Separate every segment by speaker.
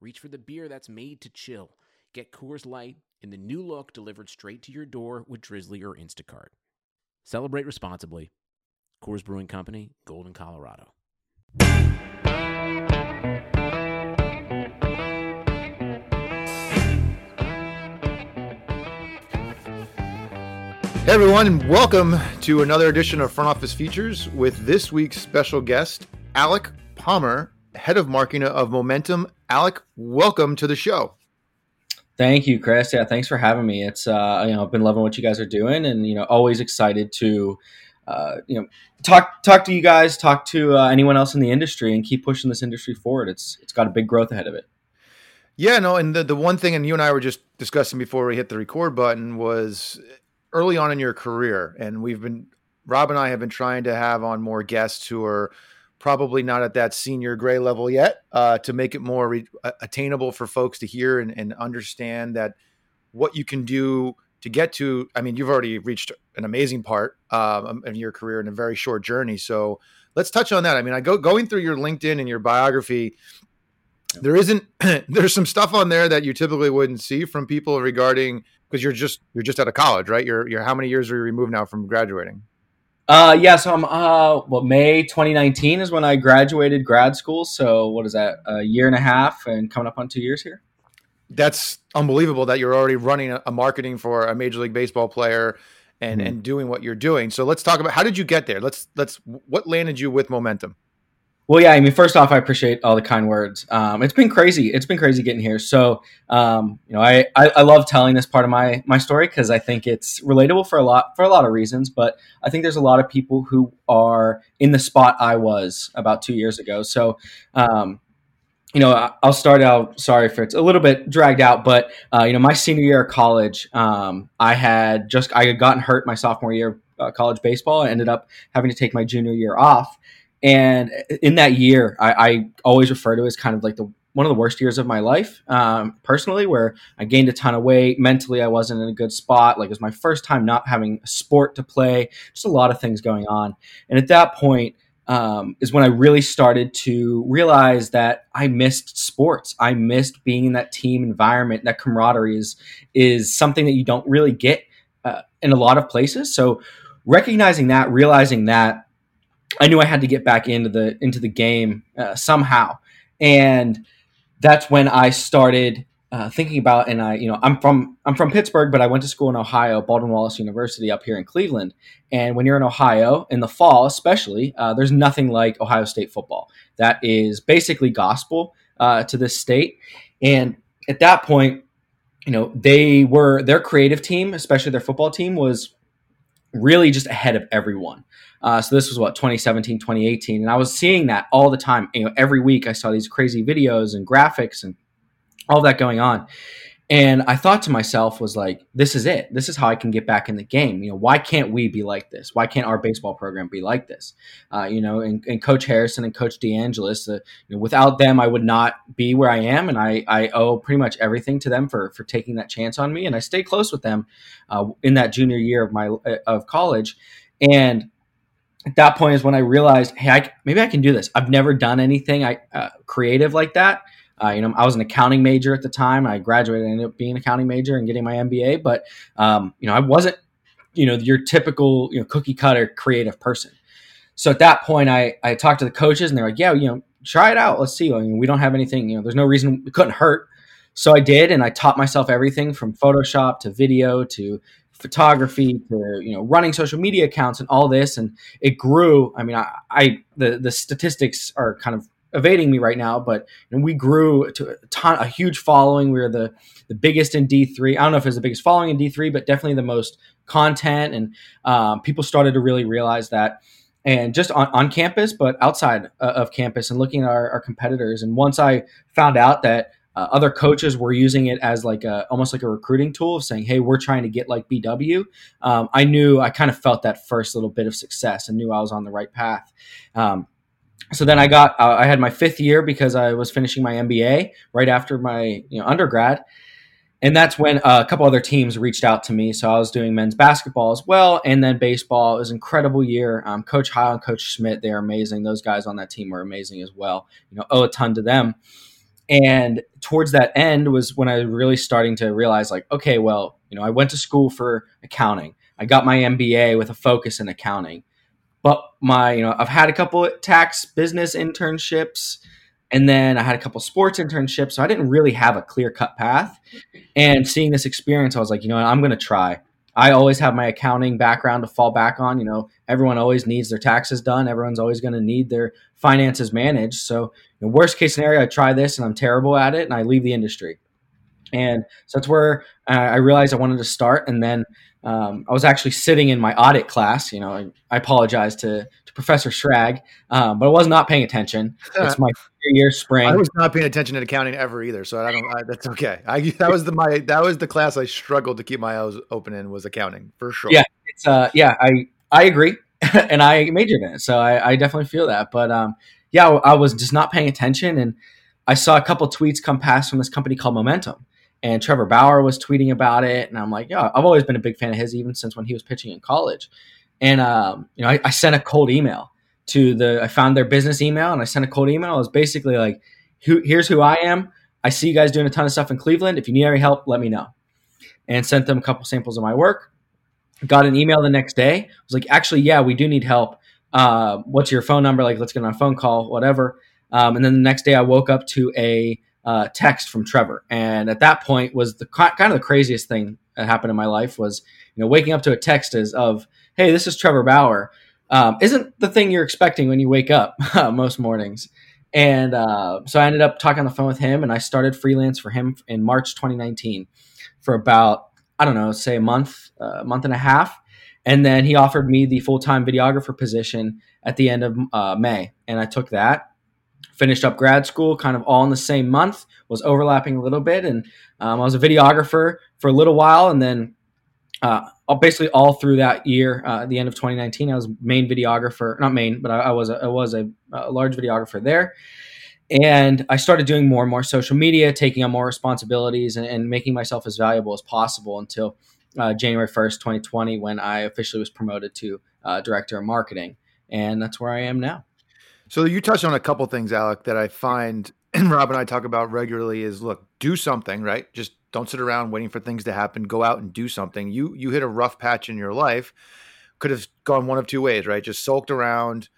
Speaker 1: reach for the beer that's made to chill. Get Coors Light in the new look delivered straight to your door with Drizly or Instacart. Celebrate responsibly. Coors Brewing Company, Golden, Colorado.
Speaker 2: Hey everyone, welcome to another edition of Front Office Features with this week's special guest, Alec Palmer, head of marketing of Momentum. Alec, welcome to the show.
Speaker 3: Thank you, Chris. Yeah, thanks for having me. It's uh, you know I've been loving what you guys are doing, and you know always excited to uh, you know talk talk to you guys, talk to uh, anyone else in the industry, and keep pushing this industry forward. It's it's got a big growth ahead of it.
Speaker 2: Yeah, no, and the the one thing, and you and I were just discussing before we hit the record button was early on in your career, and we've been Rob and I have been trying to have on more guests who are probably not at that senior gray level yet uh, to make it more re- attainable for folks to hear and, and, understand that what you can do to get to i mean you've already reached an amazing part um, of your career in a very short journey so let's touch on that i mean i go going through your linkedin and your biography there isn't there's some stuff on there that you typically wouldn't see from people regarding because you're just you're just out of college, right? You're you're how many years are you removed now from graduating?
Speaker 3: Uh, yeah, so I'm uh, well, May 2019 is when I graduated grad school. So what is that? A year and a half, and coming up on two years here.
Speaker 2: That's unbelievable that you're already running a, a marketing for a major league baseball player and mm-hmm. and doing what you're doing. So let's talk about how did you get there? Let's let's what landed you with momentum.
Speaker 3: Well, yeah. I mean, first off, I appreciate all the kind words. Um, it's been crazy. It's been crazy getting here. So, um, you know, I, I, I love telling this part of my my story because I think it's relatable for a lot for a lot of reasons. But I think there's a lot of people who are in the spot I was about two years ago. So, um, you know, I'll start out. Sorry if it's a little bit dragged out, but uh, you know, my senior year of college, um, I had just I had gotten hurt my sophomore year of uh, college baseball. I ended up having to take my junior year off. And in that year, I, I, always refer to as kind of like the one of the worst years of my life, um, personally, where I gained a ton of weight. Mentally, I wasn't in a good spot. Like it was my first time not having a sport to play. Just a lot of things going on. And at that point, um, is when I really started to realize that I missed sports. I missed being in that team environment. That camaraderie is is something that you don't really get uh, in a lot of places. So recognizing that, realizing that I knew I had to get back into the into the game uh, somehow, and that's when I started uh, thinking about. And I, you know, I'm from I'm from Pittsburgh, but I went to school in Ohio, Baldwin Wallace University up here in Cleveland. And when you're in Ohio in the fall, especially, uh, there's nothing like Ohio State football. That is basically gospel uh, to this state. And at that point, you know, they were their creative team, especially their football team, was really just ahead of everyone. Uh, so this was what 2017, 2018, and I was seeing that all the time. You know, every week I saw these crazy videos and graphics and all that going on. And I thought to myself, was like, this is it. This is how I can get back in the game. You know, why can't we be like this? Why can't our baseball program be like this? Uh, you know, and, and, Coach Harrison and Coach DeAngelis, uh, you know, without them, I would not be where I am. And I, I owe pretty much everything to them for, for taking that chance on me. And I stayed close with them uh, in that junior year of my, uh, of college. And at that point is when I realized, hey, I, maybe I can do this. I've never done anything I, uh, creative like that. Uh, you know, I was an accounting major at the time. I graduated and ended up being an accounting major and getting my MBA. But um, you know, I wasn't, you know, your typical you know cookie cutter creative person. So at that point, I I talked to the coaches and they're like, yeah, you know, try it out. Let's see. I mean, we don't have anything. You know, there's no reason it couldn't hurt. So I did, and I taught myself everything from Photoshop to video to photography to you know running social media accounts and all this and it grew i mean i, I the the statistics are kind of evading me right now, but we grew to a ton, a huge following. We were the the biggest in D three. I don't know if it's the biggest following in D three, but definitely the most content, and um, people started to really realize that. And just on, on campus, but outside of campus, and looking at our, our competitors. And once I found out that uh, other coaches were using it as like a almost like a recruiting tool of saying, "Hey, we're trying to get like BW." Um, I knew I kind of felt that first little bit of success and knew I was on the right path. Um, so then I got uh, I had my fifth year because I was finishing my MBA right after my you know undergrad, and that's when uh, a couple other teams reached out to me. So I was doing men's basketball as well, and then baseball. It was an incredible year. Um, Coach Heil and Coach Schmidt, they are amazing. Those guys on that team were amazing as well. You know, owe a ton to them. And towards that end was when I was really starting to realize, like, okay, well, you know, I went to school for accounting. I got my MBA with a focus in accounting, but my, you know, I've had a couple tax business internships and then I had a couple sports internships. So I didn't really have a clear cut path. And seeing this experience, I was like, you know I'm going to try. I always have my accounting background to fall back on. You know, everyone always needs their taxes done. Everyone's always going to need their finances managed. So, you know, worst case scenario, I try this and I'm terrible at it and I leave the industry. And so that's where uh, I realized I wanted to start. And then um, I was actually sitting in my audit class. You know, I, I apologize to, to Professor Schrag, um, but I was not paying attention. It's my year spring.
Speaker 2: I was not paying attention to accounting ever either, so I don't. I, that's okay. I that was the my that was the class I struggled to keep my eyes open in was accounting for sure.
Speaker 3: Yeah, it's uh, yeah, I I agree, and I majored in it, so I, I definitely feel that. But um, yeah, I was just not paying attention, and I saw a couple tweets come past from this company called Momentum and Trevor Bauer was tweeting about it, and I'm like, yeah, I've always been a big fan of his, even since when he was pitching in college. And um, you know, I, I, sent a cold email to the. I found their business email, and I sent a cold email. It was basically like, who, "Here's who I am. I see you guys doing a ton of stuff in Cleveland. If you need any help, let me know." And sent them a couple samples of my work. Got an email the next day. I was like, actually, yeah, we do need help. Uh, what's your phone number? Like, let's get on a phone call, whatever. Um, and then the next day, I woke up to a uh, text from Trevor, and at that point was the kind of the craziest thing that happened in my life was you know waking up to a text is of hey this is Trevor Bauer um, isn't the thing you're expecting when you wake up most mornings. And uh, so I ended up talking on the phone with him, and I started freelance for him in March 2019 for about I don't know, say a month, a uh, month and a half, and then he offered me the full time videographer position at the end of uh, May, and I took that finished up grad school kind of all in the same month was overlapping a little bit. And um, i was a videographer for a little while. And then uh, basically all through that year uh, the end of 2019 i was main videographer not main but i, I was, a, I was a, a, large videographer there and i started doing more and more social media taking on more responsibilities and, and making myself as valuable as possible until uh, january 1st 2020 when i officially was promoted to uh, director of marketing and that's where i am now
Speaker 2: so you touched on a couple things, Alec, that I find and Rob and I talk about regularly is look, do something, right? Just don't sit around waiting for things to happen. Go out and do something. You you hit a rough patch in your life. Could have gone one of two ways, right? Just sulked around,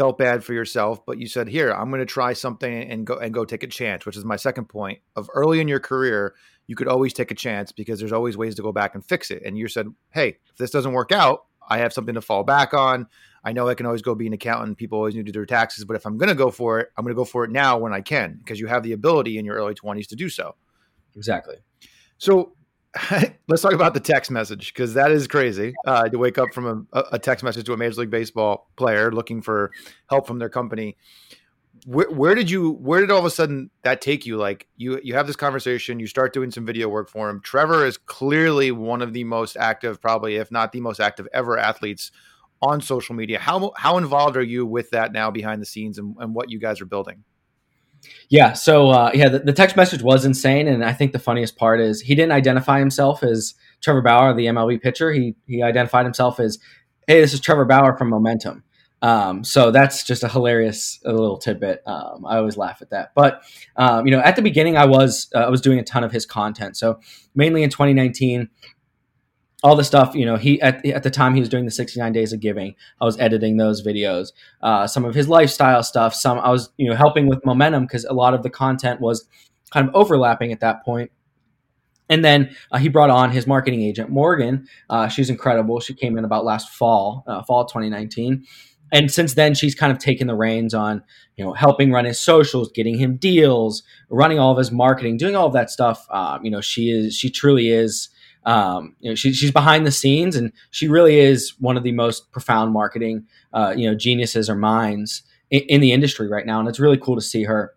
Speaker 2: felt bad for yourself, but you said, "Here, I'm going to try something and go and go take a chance," which is my second point. Of early in your career, you could always take a chance because there's always ways to go back and fix it. And you said, "Hey, if this doesn't work out, I have something to fall back on. I know I can always go be an accountant. People always need to do their taxes, but if I'm going to go for it, I'm going to go for it now when I can because you have the ability in your early 20s to do so.
Speaker 3: Exactly.
Speaker 2: So let's talk about the text message because that is crazy uh, to wake up from a, a, text message to a Major League Baseball player looking for help from their company. Where, where, did you? Where did all of a sudden that take you? Like you, you have this conversation. You start doing some video work for him. Trevor is clearly one of the most active, probably if not the most active ever athletes on social media. How how involved are you with that now behind the scenes and, and what you guys are building?
Speaker 3: Yeah, so uh, yeah, the, the, text message was insane, and I think the funniest part is he didn't identify himself as Trevor Bauer, the MLB pitcher. He he identified himself as, "Hey, this is Trevor Bauer from Momentum." Um, so that's just a hilarious a little tidbit. Um, I always laugh at that. But um, you know, at the beginning, I was uh, I was doing a ton of his content. So mainly in 2019, all the stuff you know he at, at the time he was doing the 69 days of giving i was editing those videos uh, some of his lifestyle stuff some i was you know helping with momentum because a lot of the content was kind of overlapping at that point. and then uh, he brought on his marketing agent morgan. Uh, she's incredible. She came in about last fall uh, fall 2019 and since then she's kind of taken the reins on you know helping run his socials getting him deals running all of his marketing doing all of that stuff. Um, you know she is she truly is um, you know, she, she's behind the scenes, and she really is one of the most profound marketing, uh, you know, geniuses or minds in, in, the industry right now. And it's really cool to see her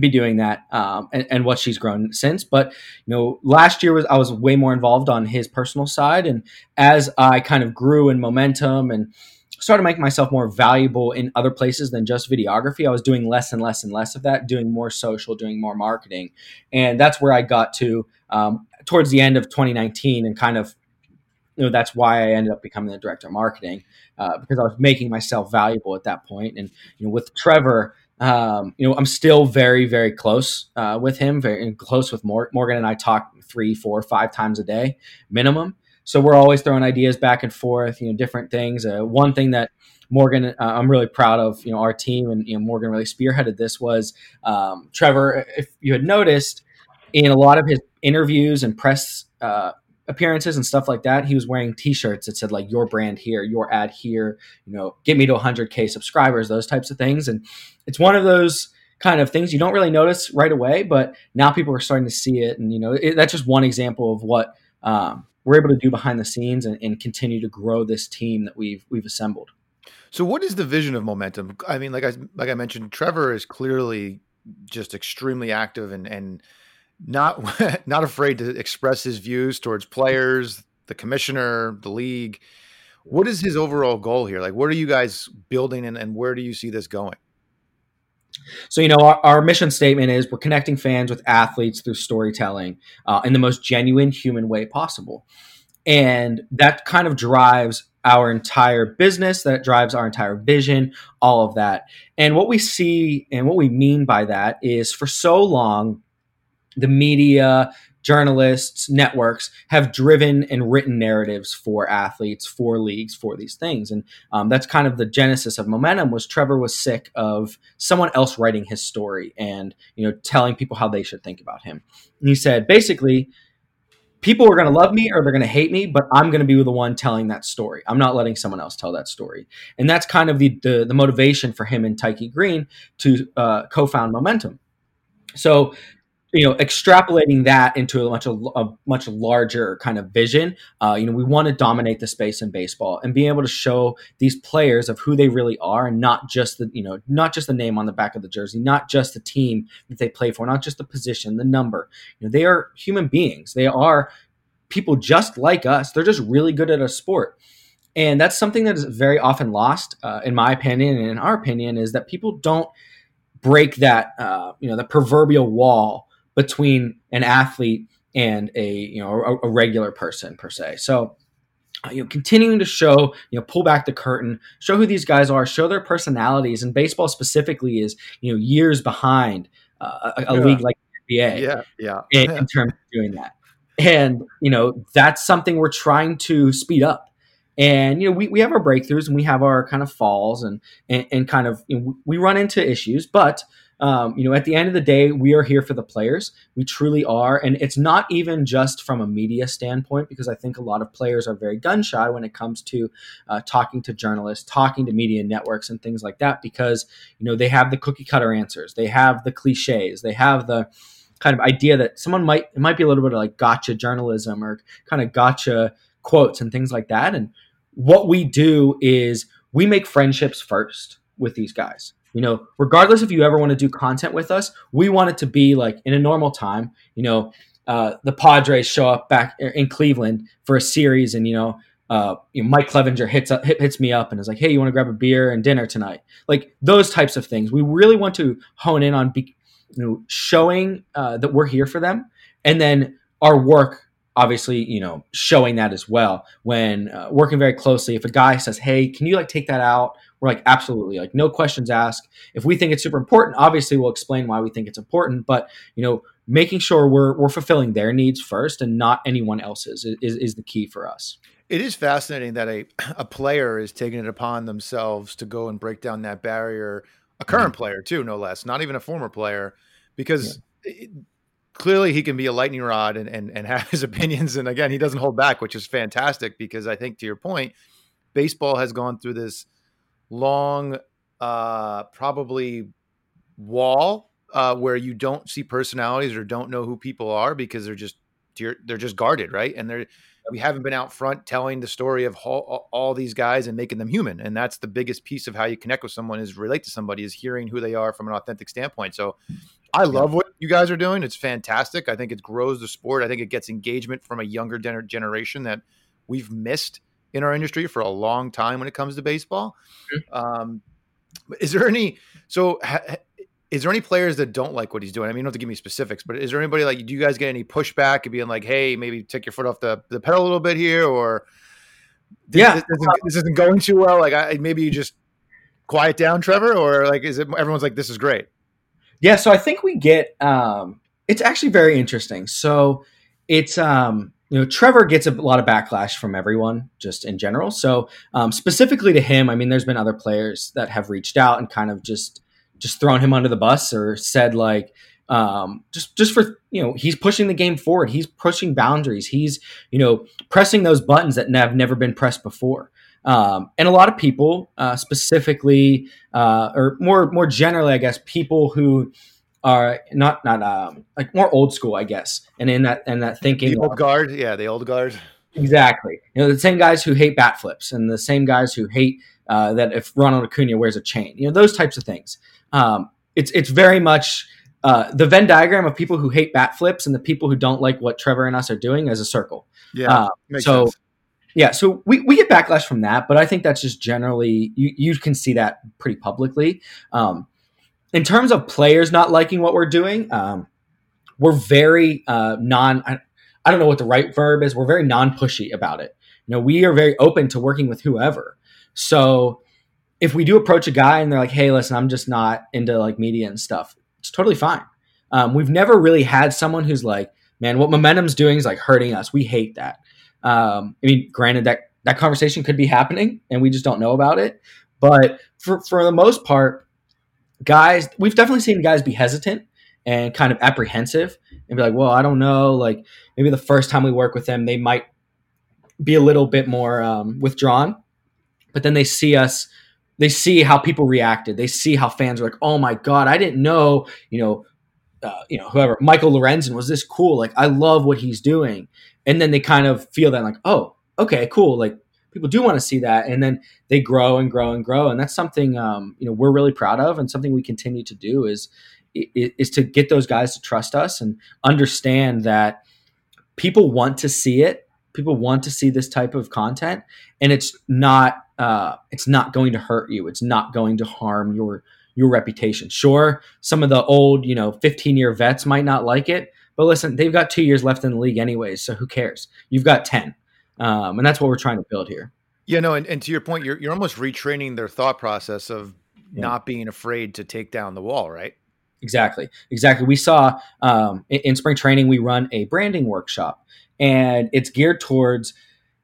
Speaker 3: be doing that um, and, and, what she's grown since. But you know, last year was I was way more involved on his personal side, and as I kind of grew in momentum and started making myself more valuable in other places than just videography, I was doing less and less and less of that, doing more social, doing more marketing, and that's where I got to um, towards the end of 2019, and kind of you know that's why I ended up becoming the director of marketing uh, because I was making myself valuable at that point, and you know with Trevor um, you know, I'm still very, very close uh, with him, very close with Morgan, and I talk three, four, five times a day minimum. So we're always throwing ideas back and forth, you know, different things. Uh, one thing that Morgan, uh, I'm really proud of, you know, our team and you know, Morgan really spearheaded this was um, Trevor. If you had noticed in a lot of his interviews and press uh, appearances and stuff like that, he was wearing T-shirts that said like "Your brand here, your ad here," you know, "Get me to 100k subscribers," those types of things. And it's one of those kind of things you don't really notice right away, but now people are starting to see it. And you know, it, that's just one example of what um, we're able to do behind the scenes and, and continue to grow this team that we've we've assembled.
Speaker 2: So, what is the vision of momentum? I mean, like I like I mentioned, Trevor is clearly just extremely active and and not not afraid to express his views towards players, the commissioner, the league. What is his overall goal here? Like, what are you guys building, and, and where do you see this going?
Speaker 3: So, you know, our, our, mission statement is we're connecting fans with athletes through storytelling uh, in the most genuine human way possible. And that kind of drives our entire business, that drives our entire vision, all of that. And what we see and what we mean by that is for so long, the media, journalists, networks have driven and written narratives for athletes, for leagues, for these things, and um, that's kind of the genesis of momentum. Was Trevor was sick of someone else writing his story and you know telling people how they should think about him. And he said basically. People are going to love me or they're going to hate me, but I'm going to be the one telling that story. I'm not letting someone else tell that story, and that's kind of the the, the motivation for him and Tyke Green to uh, co-found Momentum. So you know extrapolating that into a much a, much larger kind of vision uh, you know we want to dominate the space in baseball and being able to show these players of who they really are and not just the you know not just the name on the back of the jersey not just the team that they play for not just the position the number. You know they are human beings. They are people just like us. They're just really good at a sport. And that's something that is very often lost uh, in my opinion and in our opinion is that people don't break that uh, you know the proverbial wall between an athlete and a you know a, a regular person per se. So uh, you know, continuing to show, you know, pull back the curtain, show who these guys are, show their personalities, and baseball specifically is, you know, years behind uh, a, a yeah. league like the NBA.
Speaker 2: Yeah, yeah.
Speaker 3: In, in, terms of doing that, and you know, that's something we're trying to speed up. And you know, we, we have our breakthroughs and we have our kind of falls and and, and kind of you know, we run into issues, but um, you know, at the end of the day, we are here for the players. We truly are. And it's not even just from a media standpoint, because I think a lot of players are very gun shy when it comes to uh, talking to journalists, talking to media networks, and things like that, because, you know, they have the cookie cutter answers, they have the cliches, they have the, kind of idea that someone might it might be a little bit of like gotcha journalism or kind of gotcha quotes and things like that and what we do is we make friendships first with these guys you know, regardless if you ever want to do content with us, we want it to be like in a normal time, you know, uh, the Padres show up back in Cleveland for a series and, you know, uh, Mike Clevinger hits up, hits me up and is like, "Hey, you want to grab a beer and dinner tonight?" Like those types of things. We really want to hone in on, be, you know, showing uh, that we're here for them, and then our work, obviously, you know, showing that as well. When uh, working very closely, if a guy says, "Hey, can you like take that out?" We're like, absolutely, like no questions asked. If we think it's super important, obviously we'll explain why we think it's important. But you know, making sure we're we're fulfilling their needs first and not anyone else's is, is the key for us.
Speaker 2: It is fascinating that a a player is taking it upon themselves to go and break down that barrier. A current mm-hmm. player too, no less, not even a former player, because. Yeah. It, clearly he can be a lightning rod and, and and have his opinions and again he doesn't hold back which is fantastic because i think to your point baseball has gone through this long, uh, probably wall uh, where you don't see personalities or don't know who people are because they're just they're just guarded, right? And they're we haven't been out front telling the story of all, all, these guys and making them human and that's the biggest piece of how you connect with someone is relate to somebody is hearing who they are from an authentic standpoint so I love what you guys are doing. It's fantastic. I think it grows the sport. I think it gets engagement from a younger generation that we've missed in our industry for a long time when it comes to baseball. Mm-hmm. Um, is there any? So, ha, is there any players that don't like what he's doing? I mean, you don't have to give me specifics, but is there anybody like? Do you guys get any pushback and being like, "Hey, maybe take your foot off the the pedal a little bit here," or this,
Speaker 3: yeah,
Speaker 2: this isn't, this isn't going too well? Like, I, maybe you just quiet down, Trevor, or like, is it everyone's like, "This is great"?
Speaker 3: Yeah, so I think we get um, it's actually very interesting. So it's um, you know Trevor gets a lot of backlash from everyone just in general. So um, specifically to him, I mean, there's been other players that have reached out and kind of just just thrown him under the bus or said like um, just just for you know he's pushing the game forward. He's pushing boundaries. He's you know pressing those buttons that have never been pressed before. Um, and a lot of people, uh, specifically, uh, or more more generally, I guess, people who are not not um, like more old school, I guess, and in that and that thinking,
Speaker 2: the old guard, yeah, the old guard,
Speaker 3: exactly. You know, the same guys who hate bat flips, and the same guys who hate uh, that if Ronald Acuna wears a chain, you know, those types of things. Um, it's it's very much. Uh, the Venn diagram of people who hate bat flips and the people who don't like what Trevor and us are doing as a circle.
Speaker 2: Yeah.
Speaker 3: Uh, so sense. Yeah, so we, we get backlash from that, but I think that's just generally you, you can see that pretty publicly. Um, in terms of players not liking what we're doing, um, we're very uh, non. I, I don't know what the right verb is. We're very non pushy about it. You know, we are very open to working with whoever. So if we do approach a guy and they're like, "Hey, listen, I'm just not into like media and stuff," it's totally fine. Um, we've never really had someone who's like, "Man, what momentum's doing is like hurting us. We hate that." Um, I mean, granted that that conversation could be happening and we just don't know about it. But for for the most part, guys, we've definitely seen guys be hesitant and kind of apprehensive and be like, well, I don't know. Like maybe the first time we work with them, they might be a little bit more um, withdrawn. But then they see us, they see how people reacted. They see how fans are like, oh my God, I didn't know, you know, uh, you know, whoever Michael Lorenzen was this cool. Like, I love what he's doing. And then they kind of feel that like oh okay cool like people do want to see that. And then they grow and grow and grow. And that's something um, you know we're really proud of. And something we continue to do is is to get those guys to trust us and understand that people want to see it. People want to see this type of content. And it's not uh, it's not going to hurt you. It's not going to harm your your reputation sure some of the old you know 15 year vets might not like it but listen, they've got two years left in the league anyways, so who cares? You've got ten, um, and that's what we're trying to build here.
Speaker 2: Yeah, no, and, and to your point, you're you're almost retraining their thought process of yeah. not being afraid to take down the wall, right?
Speaker 3: Exactly, exactly. We saw um, in, in spring training we run a branding workshop, and it's geared towards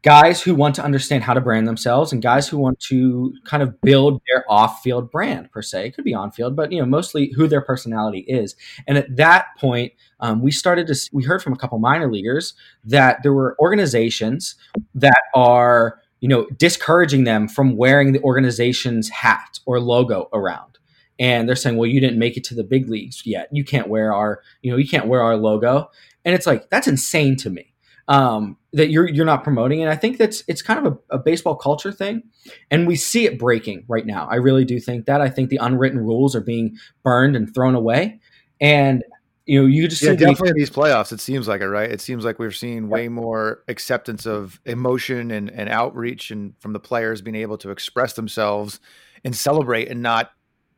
Speaker 3: guys who want to understand how to brand themselves and guys who want to kind of build their off-field brand per se. It could be on-field but you know mostly who their personality is. And at that point um, we started to we heard from a couple minor leaguers that there were organizations that are you know discouraging them from wearing the organization's hat or logo around. And they're saying well you didn't make it to the big leagues yet. You can't wear our you know you can't wear our logo. And it's like that's insane to me um, that you're you're not promoting. And I think that's it's kind of a, a, baseball culture thing, and we see it breaking right now. I really do think that. I think the unwritten rules are being burned and thrown away, and you know you just
Speaker 2: yeah definitely the, these playoffs. It seems like it, right? It seems like we're seeing way more acceptance of emotion and, and outreach, and from the players being able to express themselves and celebrate, and not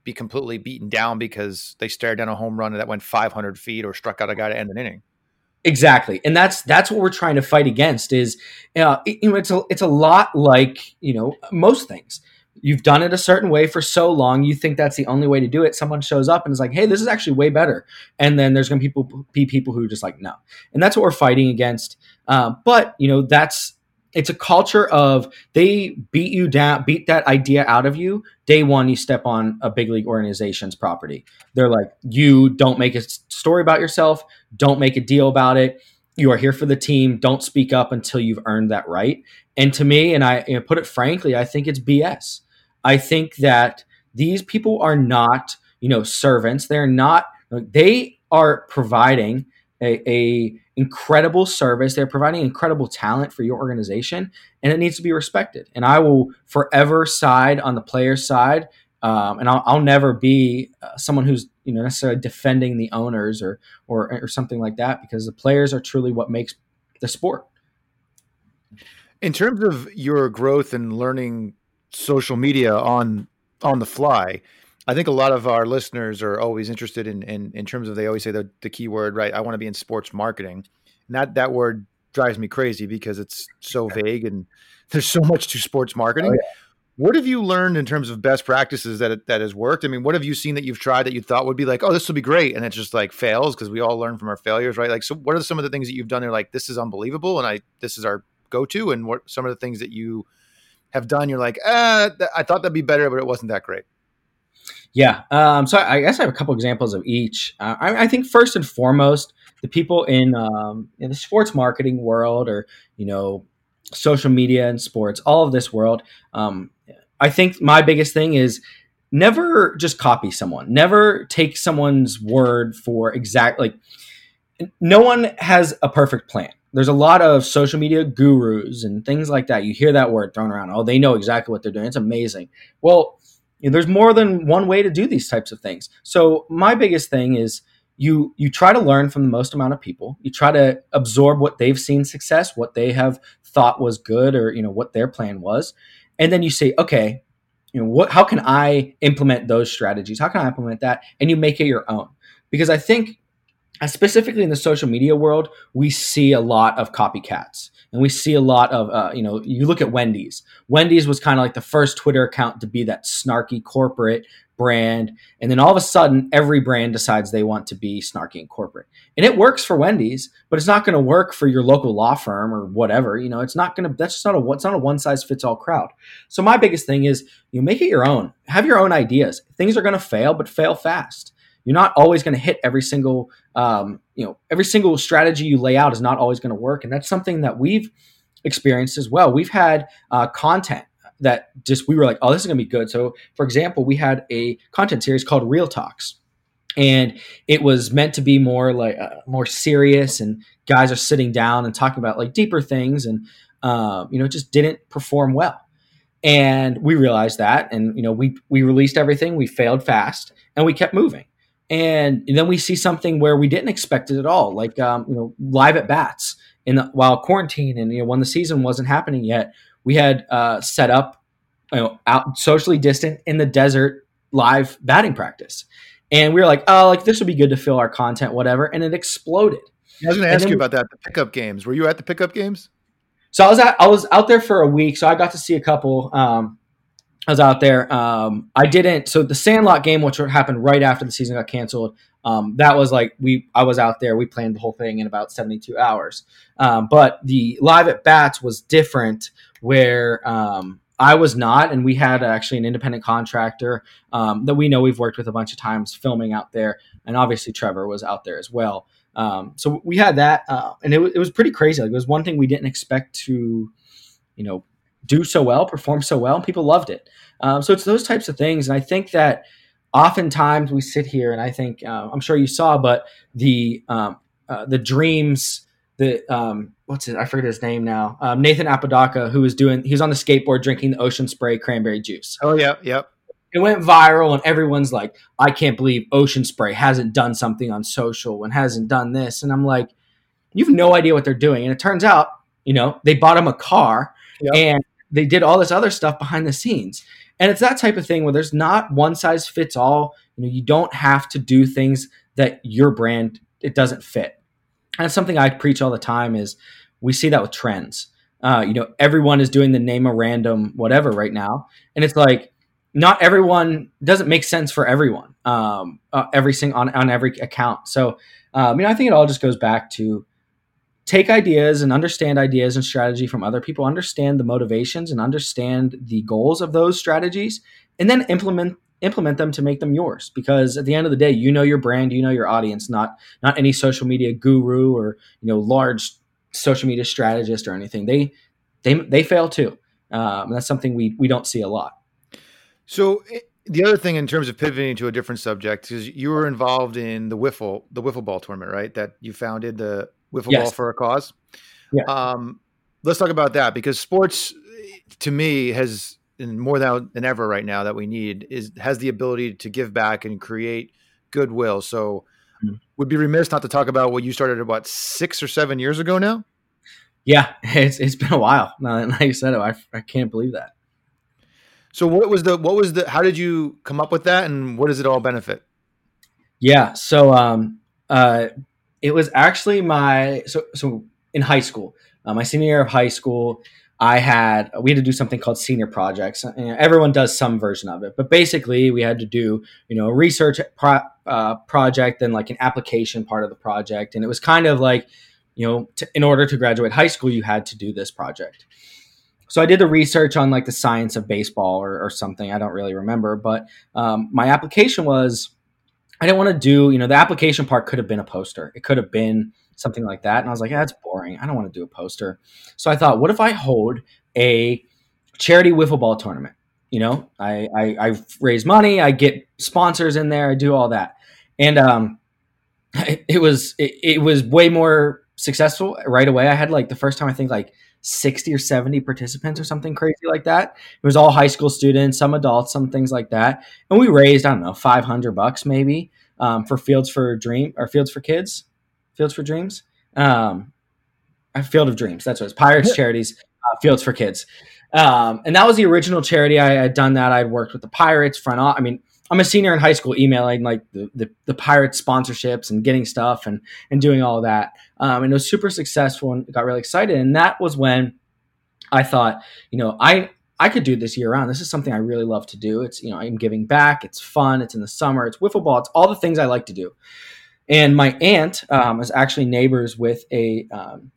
Speaker 2: be completely beaten down because they stared down a home run that went 500 feet or struck out a guy to end an inning.
Speaker 3: Exactly, and that's that's what we're trying to fight against. Is uh, you know it's a it's a lot like you know most things. You've done it a certain way for so long, you think that's the only way to do it. Someone shows up and is like, "Hey, this is actually way better," and then there's going to people be people who are just like, "No," and that's what we're fighting against. Uh, but you know that's it's a culture of they beat you down, beat that idea out of you. Day one, you step on a big league organization's property. They're like, you don't make a story about yourself, don't make a deal about it. You are here for the team. Don't speak up until you've earned that right. And to me, and I put it frankly, I think it's BS. I think that these people are not, you know, servants. They're not. They are providing a, a incredible service. They're providing incredible talent for your organization, and it needs to be respected. And I will forever side on the player's side um, and I'll, I'll, never be uh, someone who's you know necessarily defending the owners or, or or something like that because the players are truly what makes the sport.
Speaker 2: In terms of your growth and learning social media on on the fly, I think a lot of our listeners are always interested in in, in terms of they always say the, the key word, right? I want to be in sports marketing. And that that word drives me crazy because it's so vague and there's so much to sports marketing. Oh, yeah. What have you learned in terms of best practices that that has worked? I mean, what have you seen that you've tried that you thought would be like, oh, this will be great, and it just like fails because we all learn from our failures, right? Like, so what are some of the things that you've done? They're like, this is unbelievable, and I this is our go to, and what some of the things that you have done? You're like, ah, th- I thought that'd be better, but it wasn't that great.
Speaker 3: Yeah. Um, so I guess I have a couple examples of each. Uh, I, I, think first and foremost, the people in um, in the sports marketing world, or you know, social media and sports, all of this world. Um, I think my biggest thing is never just copy someone. Never take someone's word for exact like. No one has a perfect plan. There's a lot of social media gurus and things like that. You hear that word thrown around. Oh, they know exactly what they're doing. It's amazing. Well, know, there's more than one way to do these types of things. So my biggest thing is you you try to learn from the most amount of people. You try to absorb what they've seen success, what they have thought was good, or you know what their plan was, and then you say, okay, you know what? How can I implement those strategies? How can I implement that? And you make it your own. Because I think, specifically in the social media world, we see a lot of copycats and we see a lot of uh, you know you look at wendy's. Wendy's was kind of like the first twitter account to be that snarky corporate brand. And then all of a sudden every brand decides they want to be snarky and corporate. And it works for wendy's but it's not going to work for your local law firm or whatever. You know it's not going to that's just not a it's not a one size fits all crowd. So my biggest thing is you make it your own. Have your own ideas. Things are going to fail but fail fast you're not always going to hit every single um, you know every single strategy you lay out is not always going to work and that's something that we've experienced as well. We've had uh, content that just we were like oh this is going to be good. So for example we had a content series called real talks and it was meant to be more like uh, more serious and guys are sitting down and talking about like deeper things and uh, you know it just didn't perform well. And we realized that and you know we we released everything we failed fast and we kept moving and then we see something where we didn't expect it at all, like um, you know, live at bats in the, while quarantine and you know when the season wasn't happening yet, we had uh, set up you know out socially distant in the desert live batting practice, and we were like, oh, like this would be good to fill our content, whatever, and it exploded.
Speaker 2: I was going to ask you about that. The pickup games. Were you at the pickup games?
Speaker 3: So I was at, I was out there for a week, so I got to see a couple. Um, I was out there. Um, I didn't. So the Sandlot game, which happened right after the season got canceled, um, that was like we. I was out there. We planned the whole thing in about seventy two hours. Um, but the live at bats was different, where um, I was not, and we had actually an independent contractor um, that we know we've worked with a bunch of times filming out there, and obviously Trevor was out there as well. Um, so we had that, uh, and it, it was pretty crazy. Like it was one thing we didn't expect to, you know, do so well, perform so well, and people loved it. Um, so it's those types of things, and I think that oftentimes we sit here, and I think uh, I'm sure you saw, but the um, uh, the dreams, the um, what's it? I forget his name now. Um, Nathan Apodaca, who was doing, he was on the skateboard drinking the Ocean Spray cranberry juice.
Speaker 2: Oh yeah, yep.
Speaker 3: It went viral, and everyone's like, "I can't believe Ocean Spray hasn't done something on social and hasn't done this." And I'm like, "You have no idea what they're doing." And it turns out, you know, they bought him a car, yep. and they did all this other stuff behind the scenes. And it's that type of thing where there's not one size fits all. You know, you don't have to do things that your brand it doesn't fit. And it's something I preach all the time is we see that with trends. Uh, you know, everyone is doing the name a random whatever right now, and it's like not everyone doesn't make sense for everyone. Um, uh, every single on on every account. So, um, you know, I think it all just goes back to take ideas and understand ideas and strategy from other people, understand the motivations and understand the goals of those strategies, and then implement implement them to make them yours. Because at the end of the day you know your brand you know your audience not not any social media guru or you know large social media strategist or anything. They they they fail too. Um, that's something we we don't see a lot.
Speaker 2: So eh, the other thing in terms of pivoting to a different subject is you were involved in the wiffle the wiffle ball tournament right? That you founded the wiffle yes. ball for a cause. Yeah. Um, let's talk about that because sports, to me, has and more than, than ever right now that we need is has the ability to give back and create goodwill. So mm-hmm. would be remiss not to talk about what you started about six or seven years ago now.
Speaker 3: Yeah, it's it's been a while. Now. Like you said, it, I I can't believe that.
Speaker 2: So what was the what was the how did you come up with that and what does it all benefit?
Speaker 3: Yeah, so um uh it was actually my so so in high school, uh, my senior year of high school, I had we had to do something called senior projects. everyone does some version of it, but basically we had to do you know a research pro, uh, project and like an application part of the project, and it was kind of like you know to, in order to graduate high school you had to do this project. So I did the research on like the science of baseball or, or something. I don't really remember, but um, my application was I didn't want to do you know the application part could have been a poster. It could have been something like that. And I was like, yeah, that's boring. I don't want to do a poster. So I thought, what if I hold a charity wiffle ball tournament? You know, I, I, I raise money, I get sponsors in there, I do all that. And um, it, it was it, it was way more successful right away. I had like the first time I think like 60 or 70 participants or something crazy like that. It was all high school students, some adults, some things like that. And we raised, I don't know, 500 bucks maybe um, for Fields for Dream or Fields for Kids. Fields for Dreams. Um, Field of Dreams. That's what it's Pirates. Charities uh, Fields for Kids. Um, and that was the original charity. I had done that. I'd worked with the Pirates front. Off. I mean, I'm a senior in high school, emailing like the, the, the Pirates sponsorships and getting stuff and and doing all that. Um, and it was super successful and got really excited. And that was when I thought, you know, I I could do this year round. This is something I really love to do. It's you know I'm giving back. It's fun. It's in the summer. It's wiffle ball. It's all the things I like to do. And my aunt um, is actually neighbors with a um,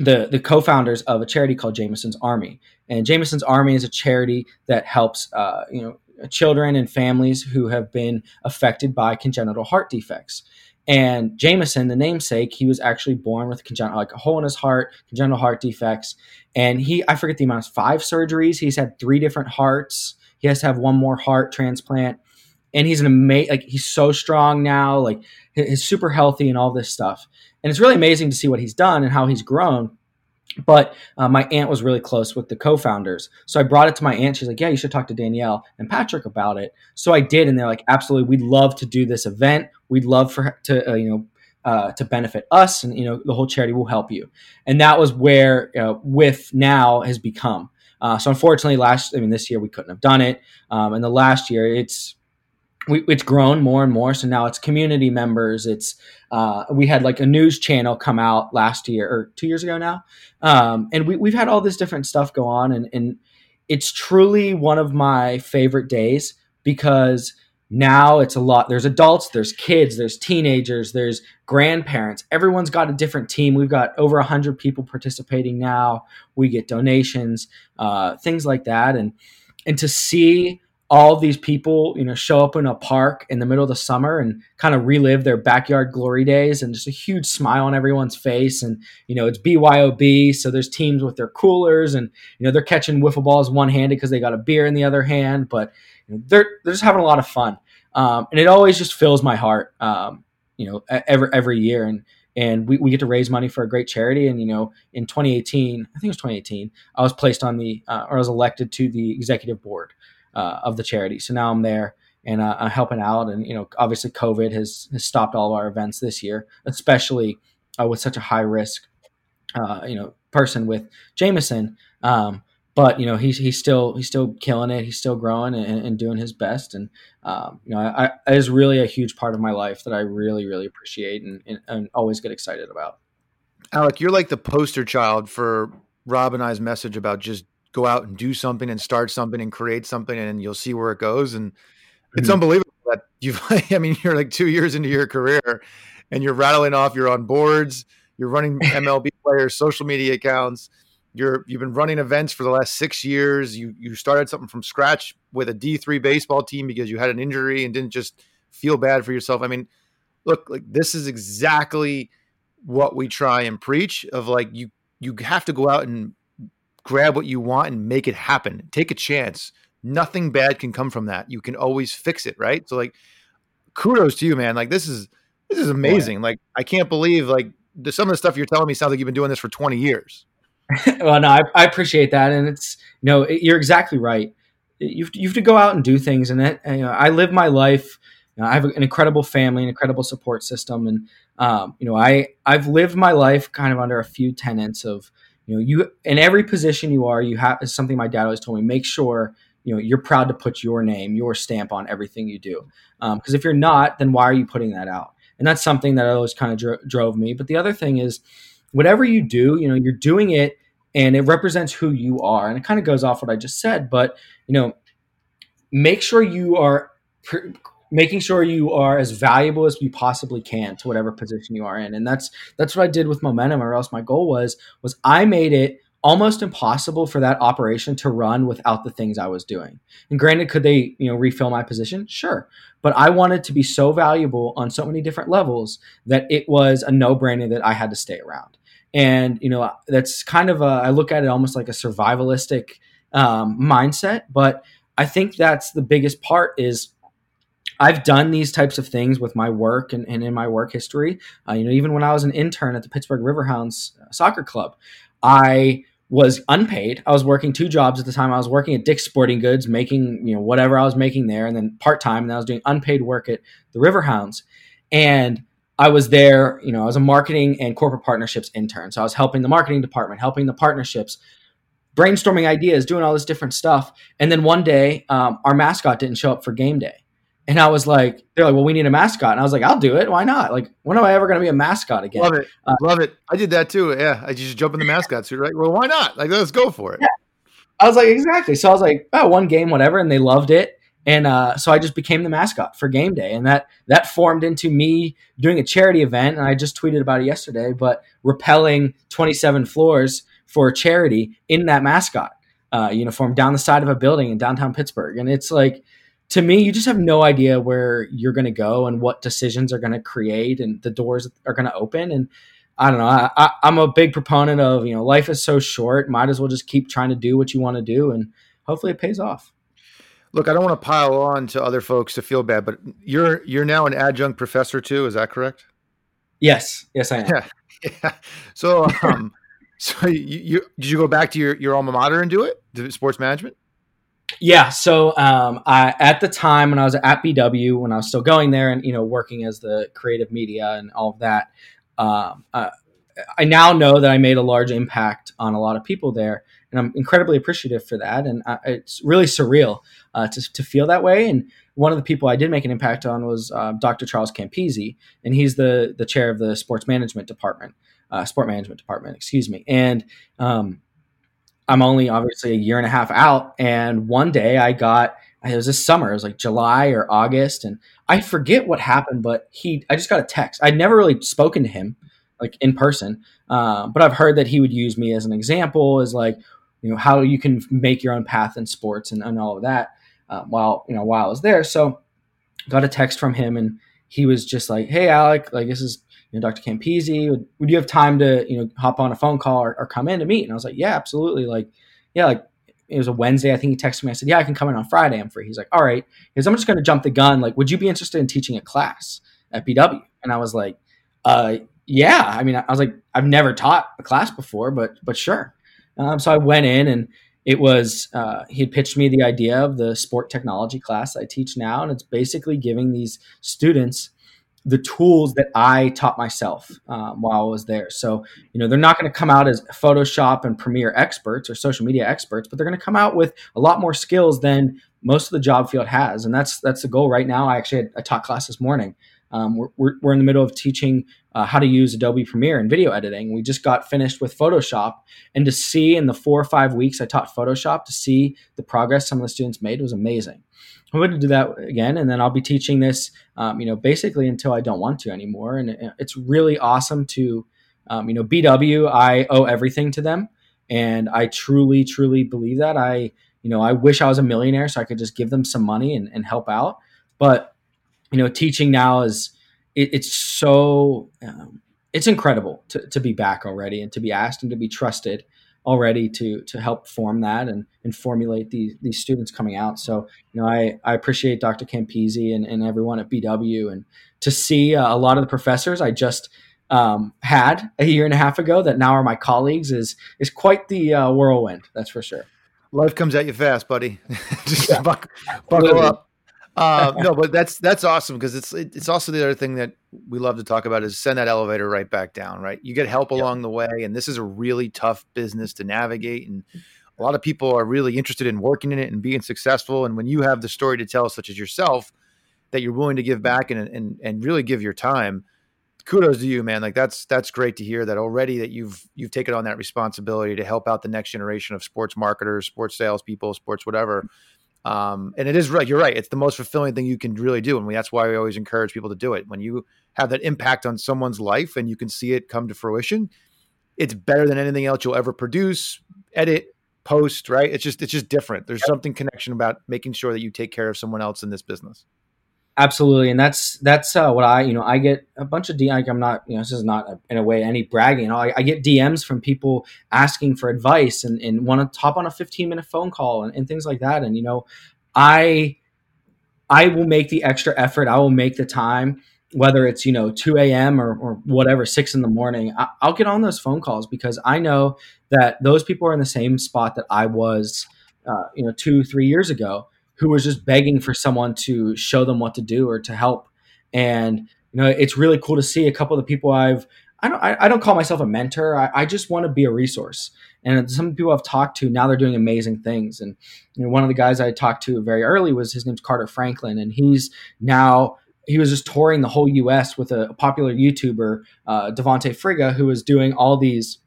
Speaker 3: the the co-founders of a charity called Jameson's Army. And Jameson's Army is a charity that helps uh, you know children and families who have been affected by congenital heart defects. And Jameson, the namesake, he was actually born with congenital, like a hole in his heart, congenital heart defects. And he, I forget the amount, five surgeries. He's had three different hearts. He has to have one more heart transplant and he's an amazing like he's so strong now like he's super healthy and all this stuff and it's really amazing to see what he's done and how he's grown but uh, my aunt was really close with the co-founders. So i brought it to my aunt. She's like yeah you should talk to danielle and patrick about it. So i did and they're like absolutely. We'd love to do this event. We'd love for to uh, you know uh, to benefit us and you know the whole charity will help you. And that was where uh, with now has become. Uh, so unfortunately last i mean this year we couldn't have done it. Um, and the last year it's we, it's grown more and more. So now it's community members. It's uh, we had like a news channel come out last year or two years ago now, um, and we, we've had all this different stuff go on, and, and it's truly one of my favorite days because now it's a lot. There's adults, there's kids, there's teenagers, there's grandparents. Everyone's got a different team. We've got over hundred people participating now. We get donations, uh, things like that, and and to see all these people, you know, show up in a park in the middle of the summer and kind of relive their backyard glory days and just a huge smile on everyone's face. And, you know, it's BYOB. So there's teams with their coolers and, you know, they're catching wiffle balls one handed because they got a beer in the other hand, but you know, they're, they're just having a lot of fun. Um, and it always just fills my heart, um, you know, every, every year. And, and we, we get to raise money for a great charity. And, you know, in 2018, I think it was 2018, I was placed on the, uh, or I was elected to the executive board uh, of the charity. So now I'm there and uh, I'm helping out. And you know, obviously, COVID has has stopped all of our events this year, especially uh, with such a high risk, uh, you know, person with Jameson. Um, but you know, he's he's still he's still killing it. He's still growing and, and doing his best. And um, you know, I, I, is really a huge part of my life that I really really appreciate and, and, and always get excited about.
Speaker 2: Alec, you're like the poster child for Rob and I's message about just go out and do something and start something and create something and you'll see where it goes and it's mm-hmm. unbelievable that you've i mean you're like two years into your career and you're rattling off you're on boards you're running mlb players social media accounts you're you've been running events for the last six years you you started something from scratch with a d3 baseball team because you had an injury and didn't just feel bad for yourself i mean look like this is exactly what we try and preach of like you you have to go out and grab what you want and make it happen. Take a chance. Nothing bad can come from that. You can always fix it, right? So like kudos to you, man. Like this is this is amazing. Like I can't believe like the, some of the stuff you're telling me sounds like you've been doing this for 20 years.
Speaker 3: well, no, I, I, appreciate that, and it's you know you're exactly right. you have to, you have to go out and do things. And, that, and you know, I live my life. You know, I have an incredible family, an incredible support system, and um, you know, I I've lived my life kind of under a few tenets of you know, you in every position you are, you have something my dad always told me. Make sure you know you're proud to put your name, your stamp on everything you do. Because um, if you're not, then why are you putting that out? And that's something that always kind of dro- drove me. But the other thing is, whatever you do, you know, you're doing it and it represents who you are. And it kind of goes off what I just said, but you know, make sure you are pr- making sure you are as valuable as you possibly can to whatever position you are in. And that's that's what I did with momentum, or else my goal was was I made it almost impossible for that operation to run without the things I was doing. And granted, could they, you know, refill my position? Sure. But I wanted to be so valuable on so many different levels that it was a no-brainer that I had to stay around and you know that's kind of a i look at it almost like a survivalistic um, mindset but i think that's the biggest part is i've done these types of things with my work and, and in my work history uh, you know even when i was an intern at the pittsburgh riverhounds soccer club i was unpaid i was working two jobs at the time i was working at dick's sporting goods making you know whatever i was making there and then part-time and i was doing unpaid work at the riverhounds and I was there, you know, I was a marketing and corporate partnerships intern. So I was helping the marketing department, helping the partnerships, brainstorming ideas, doing all this different stuff. And then one day, um, our mascot didn't show up for game day. And I was like, they're like, well, we need a mascot. And I was like, I'll do it. Why not? Like, when am I ever going to be a mascot again?
Speaker 2: Love it. Uh, Love it. I did that too. Yeah. I just jump in the mascot suit, right? Well, why not? Like, let's go for it. Yeah.
Speaker 3: I was like, exactly. So I was like, oh, one game, whatever. And they loved it and uh, so I just became the mascot for game day, and that that formed into me doing a charity event. And I just tweeted about it yesterday, but rappelling 27 floors for charity in that mascot uh, uniform down the side of a building in downtown Pittsburgh, and it's like to me, you just have no idea where you're going to go and what decisions are going to create, and the doors are going to open. And I don't know. I, I, I'm a big proponent of you know life is so short, might as well just keep trying to do what you want to do, and hopefully it pays off.
Speaker 2: Look, I don't want to pile on to other folks to feel bad, but you're you're now an adjunct professor too. Is that correct?
Speaker 3: Yes, yes, I am.
Speaker 2: Yeah, yeah. So, um, so you, you did you go back to your your alma mater and do it, sports management?
Speaker 3: Yeah. So, um, I at the time when I was at BW, when I was still going there and you know working as the creative media and all of that, um, uh, I now know that I made a large impact on a lot of people there, and I'm incredibly appreciative for that. And I, it's really surreal uh, to, to feel that way. And one of the people I did make an impact on was uh, Dr. Charles Campisi, and he's the the chair of the sports management department, uh, sport management department, excuse me. And um, I'm only obviously a year and a half out, and one day I got it was this summer, it was like July or August, and I forget what happened, but he I just got a text. I'd never really spoken to him like in person, uh, but I've heard that he would use me as an example, as like you know how you can make your own path in sports and, and all of that uh, while you know while I was there. So got a text from him and he was just like, "Hey Alec, like this is you know Dr. Campisi. Would, would you have time to you know hop on a phone call or, or come in to meet?" And I was like, "Yeah, absolutely." Like, yeah, like it was a Wednesday. I think he texted me. I said, "Yeah, I can come in on Friday. I'm free." He's like, "All right." Because I'm just going to jump the gun. Like, would you be interested in teaching a class at BW? And I was like, uh, "Yeah." I mean, I was like, I've never taught a class before, but but sure. Um, so I went in and it was uh, he had pitched me the idea of the sport technology class I teach now, and it's basically giving these students the tools that I taught myself um, while I was there. So you know they're not going to come out as Photoshop and Premiere experts or social media experts, but they're going to come out with a lot more skills than most of the job field has, and that's that's the goal right now. I actually had a taught class this morning. Um, we're, we're, we're in the middle of teaching uh, how to use Adobe Premiere and video editing. We just got finished with Photoshop, and to see in the four or five weeks I taught Photoshop, to see the progress some of the students made was amazing. I'm going to do that again, and then I'll be teaching this, um, you know, basically until I don't want to anymore. And it's really awesome to, um, you know, BW. I owe everything to them, and I truly, truly believe that. I, you know, I wish I was a millionaire so I could just give them some money and, and help out, but you know, teaching now is it, it's so um, it's incredible to, to be back already and to be asked and to be trusted already to to help form that and, and formulate these these students coming out. So you know I, I appreciate Dr. Campisi and, and everyone at BW and to see uh, a lot of the professors I just um, had a year and a half ago that now are my colleagues is is quite the uh, whirlwind. That's for sure.
Speaker 2: life comes at you fast, buddy. Just yeah. buckle, buckle up. Uh, no, but that's that's awesome because it's it's also the other thing that we love to talk about is send that elevator right back down. Right, you get help along the way, and this is a really tough business to navigate, and a lot of people are really interested in working in it and being successful. And when you have the story to tell, such as yourself, that you're willing to give back and and and really give your time, kudos to you, man. Like that's that's great to hear that already that you've you've taken on that responsibility to help out the next generation of sports marketers, sports salespeople, sports whatever. Um, and it is right. You're right. It's the most fulfilling thing you can really do, and we, that's why we always encourage people to do it. When you have that impact on someone's life and you can see it come to fruition, it's better than anything else you'll ever produce, edit, post. Right? It's just it's just different. There's something connection about making sure that you take care of someone else in this business.
Speaker 3: Absolutely, and that's that's uh, what I you know I get a bunch of D. Like I'm not you know this is not a, in a way any bragging. I, I, get DMs from people asking for advice and, and want to hop on a 15 minute phone call and, and things like that. And you know, I I will make the extra effort. I will make the time, whether it's you know 2 a.m. or, or whatever, six in the morning. I, I'll get on those phone calls because I know that those people are in the same spot that I was, uh, you know, two three years ago who was just begging for someone to show them what to do or to help. And you know, it's really cool to see a couple of the people I've I don't I, I don't call myself a mentor. I, I just want to be a resource. And some people I've talked to now they're doing amazing things. And you know, one of the guys I talked to very early was his name's Carter Franklin, and he's now he was just touring the whole U.S. with a, popular YouTuber, uh, Devonte Friga, who was doing all these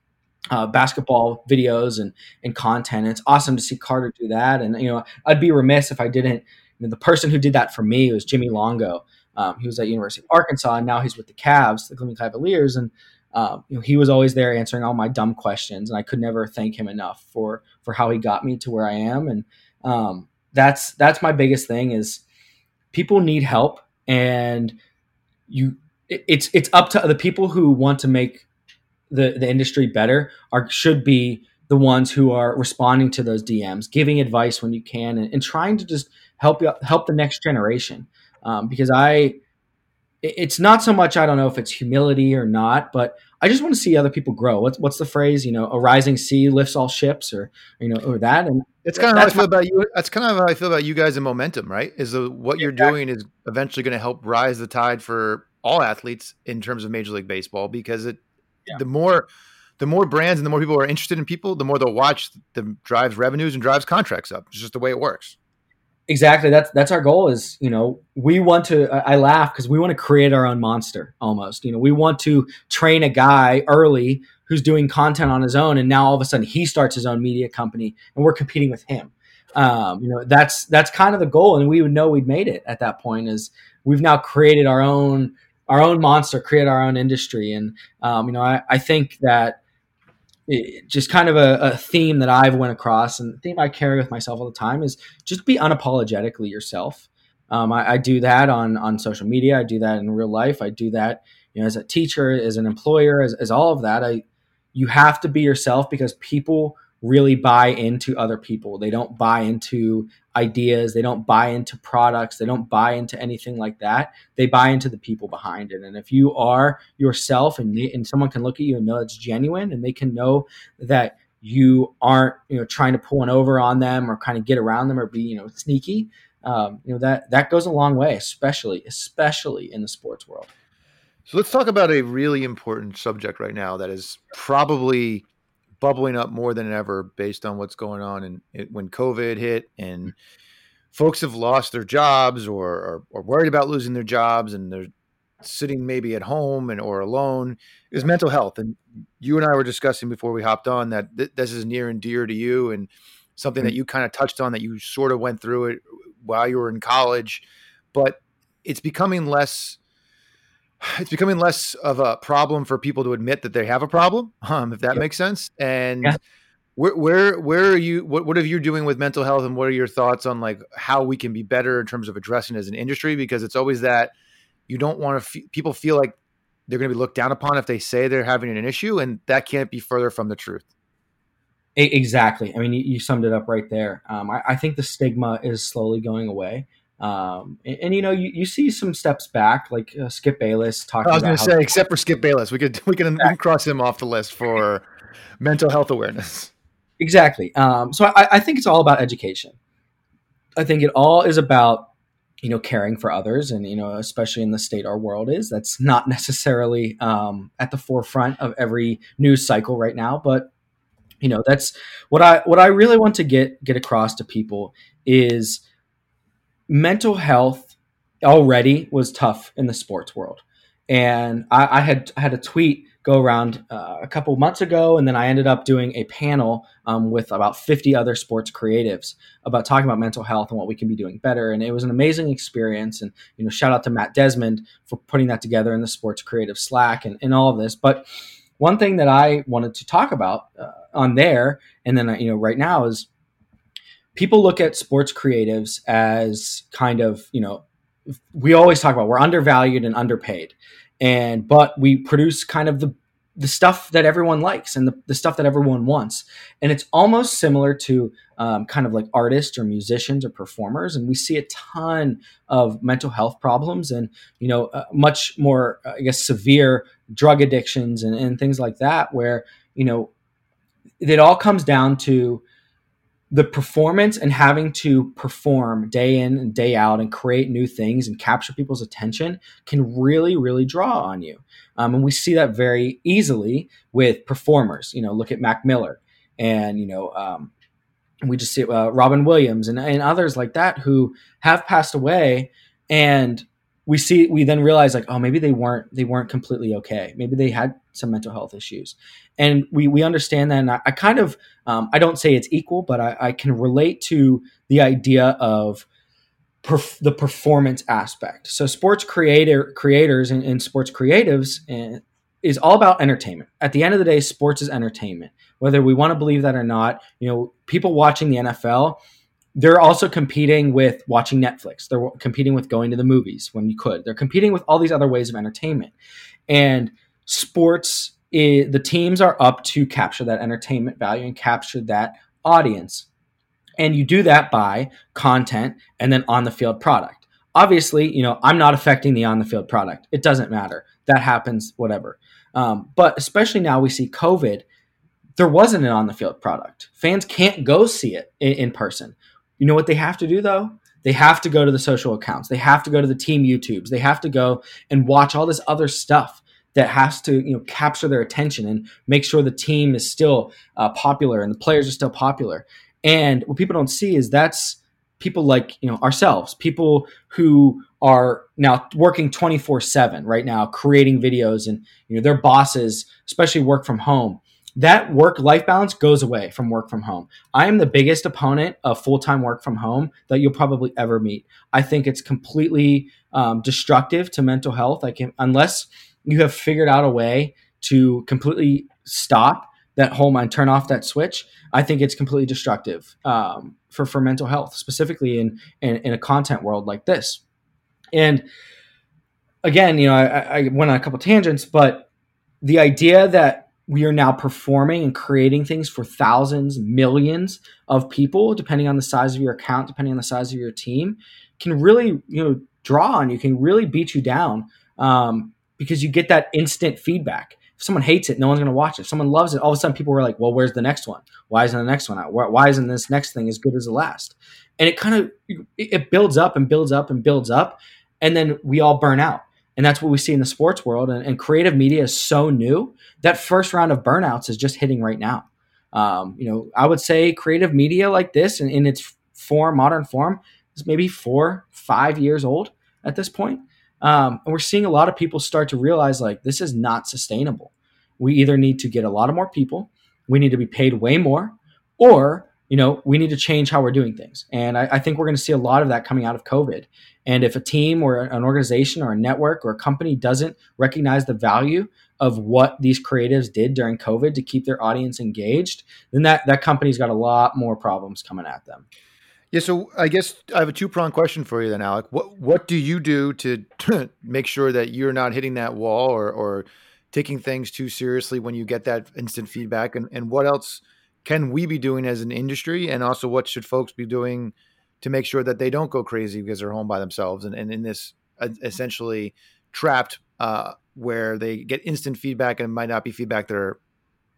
Speaker 3: uh, basketball videos and and content. It's awesome to see Carter do that. And you know, I'd be remiss if I didn't. The person who did that for me was Jimmy Longo. Um, he was at University of Arkansas, and now he's with the Cavs, the Cleveland Cavaliers, and um, you know, he was always there answering all my dumb questions, and I could never thank him enough for for how he got me to where I am. And um, that's that's my biggest thing is people need help, and you it, it's it's up to the people who want to make the, the industry better are should be the ones who are responding to those DMs, giving advice when you can, and, and trying to just help you help the next generation. Um, because I, it's not so much I don't know if it's humility or not, but I just want to see other people grow. What's what's the phrase? You know, a rising sea lifts all ships, or you know, or that. And
Speaker 2: it's kind of how I feel my, about you. That's kind of how I feel about you guys in momentum, right? Is the what you're exactly. doing is eventually going to help rise the tide for all athletes in terms of Major League Baseball because it yeah. the more the more brands and the more people are interested in people, the more they'll watch. The drives revenues and drives contracts up. It's just the way it works.
Speaker 3: Exactly. That's that's our goal. Is you know we want to. I laugh because we want to create our own monster. Almost. You know we want to train a guy early who's doing content on his own, and now all of a sudden he starts his own media company, and we're competing with him. Um, you know that's that's kind of the goal, and we would know we'd made it at that point. Is we've now created our own our own monster, create our own industry. And um, you know, I, I think that it, just kind of a, a, theme that I've went across, and the theme I carry with myself all the time is just be unapologetically yourself. Um, I, I, do that on on social media. I do that in real life. I do that, you know, as a teacher, as an employer, as, as all of that. I you have to be yourself because people really buy into other people. They don't buy into ideas, they don't buy into products, they don't buy into anything like that. They buy into the people behind it. And if you are yourself and, and someone can look at you and know it's genuine and they can know that you aren't, you know, trying to pull one over on them or kind of get around them or be, you know, sneaky, um, you know, that that goes a long way, especially especially in the sports world.
Speaker 2: So let's talk about a really important subject right now that is probably bubbling up more than ever based on what's going on. And it, when COVID hit and folks have lost their jobs or are, worried about losing their jobs and they're sitting maybe at home and or alone is mental health. And you and I were discussing before we hopped on that th- this is near and dear to you and something that mm-hmm. you kind of touched on that you sort of went through it while you were in college, but it's becoming less it's becoming less of a problem for people to admit that they have a problem, um, if that makes sense. And yeah. where, where, where are you? What, what are you doing with mental health, and what are your thoughts on like how we can be better in terms of addressing as an industry? Because it's always that you don't want to. F- people feel like they're going to be looked down upon if they say they're having an issue, and that can't be further from the truth.
Speaker 3: Exactly. I mean, you, you summed it up right there. Um, I, I think the stigma is slowly going away. Um, and, and, you know, you, you see some steps back, like uh, Skip Bayless talking.
Speaker 2: I was going to say, except for Skip Bayless, we could we can, we can cross him off the list for mental health awareness.
Speaker 3: exactly. Um, so I, I think it's all about education. I think it all is about you know caring for others and you know especially in the state our world is that's not necessarily um, at the forefront of every news cycle right now but you know that's what i what i really want to get get across to people is mental health already was tough in the sports world and i, I had I had a tweet go around uh, a couple months ago, and then I ended up doing a panel um, with about 50 other sports creatives about talking about mental health and what we can be doing better. And it was an amazing experience. And you know, shout out to Matt Desmond for putting that together in the Sports Creative Slack and, and all of this. But one thing that I wanted to talk about uh, on there, and then you know, right now is people look at sports creatives as kind of you know we always talk about we're undervalued and underpaid. And but we produce kind of the the stuff that everyone likes and the, the stuff that everyone wants. And it's almost similar to um, kind of like artists or musicians or performers. And we see a ton of mental health problems and you know uh, much more uh, i guess severe drug addictions and, and things like that where you know it all comes down to the performance and having to perform day in and day out and create new things and capture people's attention can really really draw on you. Um, and we see that very easily with performers. You know look at mac miller and you know um, we just see uh, robin williams and, and others like that who have passed away and we see we then realize like oh maybe they weren't they weren't completely okay. Maybe they had some mental health issues. And we we understand that and i, I kind of um, i don't say it's equal but I, I, can relate to the idea of perf- the performance aspect. So sports creator creators and, and sports creatives and, eh, is all about entertainment. At the end of the day sports is entertainment. Whether we want to believe that or not you know people watching the nfl they're also competing with watching Netflix. They're competing with going to the movies when you could. They're competing with all these other ways of entertainment. And sports, is, the teams are up to capture that entertainment value and capture that audience. And you do that by content and then on the field product. Obviously, you know, I'm not affecting the on the field product. It doesn't matter. That happens, whatever. Um, but especially now we see COVID, there wasn't an on the field product. Fans can't go see it in, in person. You know what they have to do though? They have to go to the social accounts. They have to go to the team YouTubes. They have to go and watch all this other stuff that has to you know capture their attention and make sure the team is still uh, popular and the players are still popular. And what people don't see is that's people like you know ourselves, people who are now working 24/7 right now creating videos and you know their bosses especially work from home that work life balance goes away from work from home. I am the biggest opponent of full time work from home that you'll probably ever meet. I think it's completely um, destructive to mental health. Like unless you have figured out a way to completely stop that whole mind, turn off that switch. I think it's completely destructive um, for for mental health, specifically in, in in a content world like this. And again, you know, I, I went on a couple tangents, but the idea that we are now performing and creating things for thousands, millions of people, depending on the size of your account, depending on the size of your team, can really you know draw on you, can really beat you down um, because you get that instant feedback. If someone hates it, no one's going to watch it. If someone loves it, all of a sudden people were like, "Well, where's the next one? Why isn't the next one out? Why isn't this next thing as good as the last?" And it kind of it builds up and builds up and builds up, and then we all burn out and that's what we see in the sports world. And, and, creative media is so new that first round of burnouts is just hitting right now. Um, you know, I would say creative media like this in, in its form, modern form, is maybe four, five years old at this point. Um, and we're seeing a lot of people start to realize like this is not sustainable. We either need to get a lot of more people, we need to be paid way more, or you know, we need to change how we're doing things. And I, I think we're going to see a lot of that coming out of COVID. And if a team or an organization or a network or a company doesn't recognize the value of what these creatives did during COVID to keep their audience engaged, then that, that company's got a lot more problems coming at them.
Speaker 2: Yeah, so I guess I have a two pronged question for you then, Alec. What what do you do to make sure that you're not hitting that wall or, or taking things too seriously when you get that instant feedback? And, and what else can we be doing as an industry? And also, what should folks be doing to make sure that they don't go crazy because they're home by themselves and, and in this uh, essentially trapped uh, where they get instant feedback and might not be feedback they're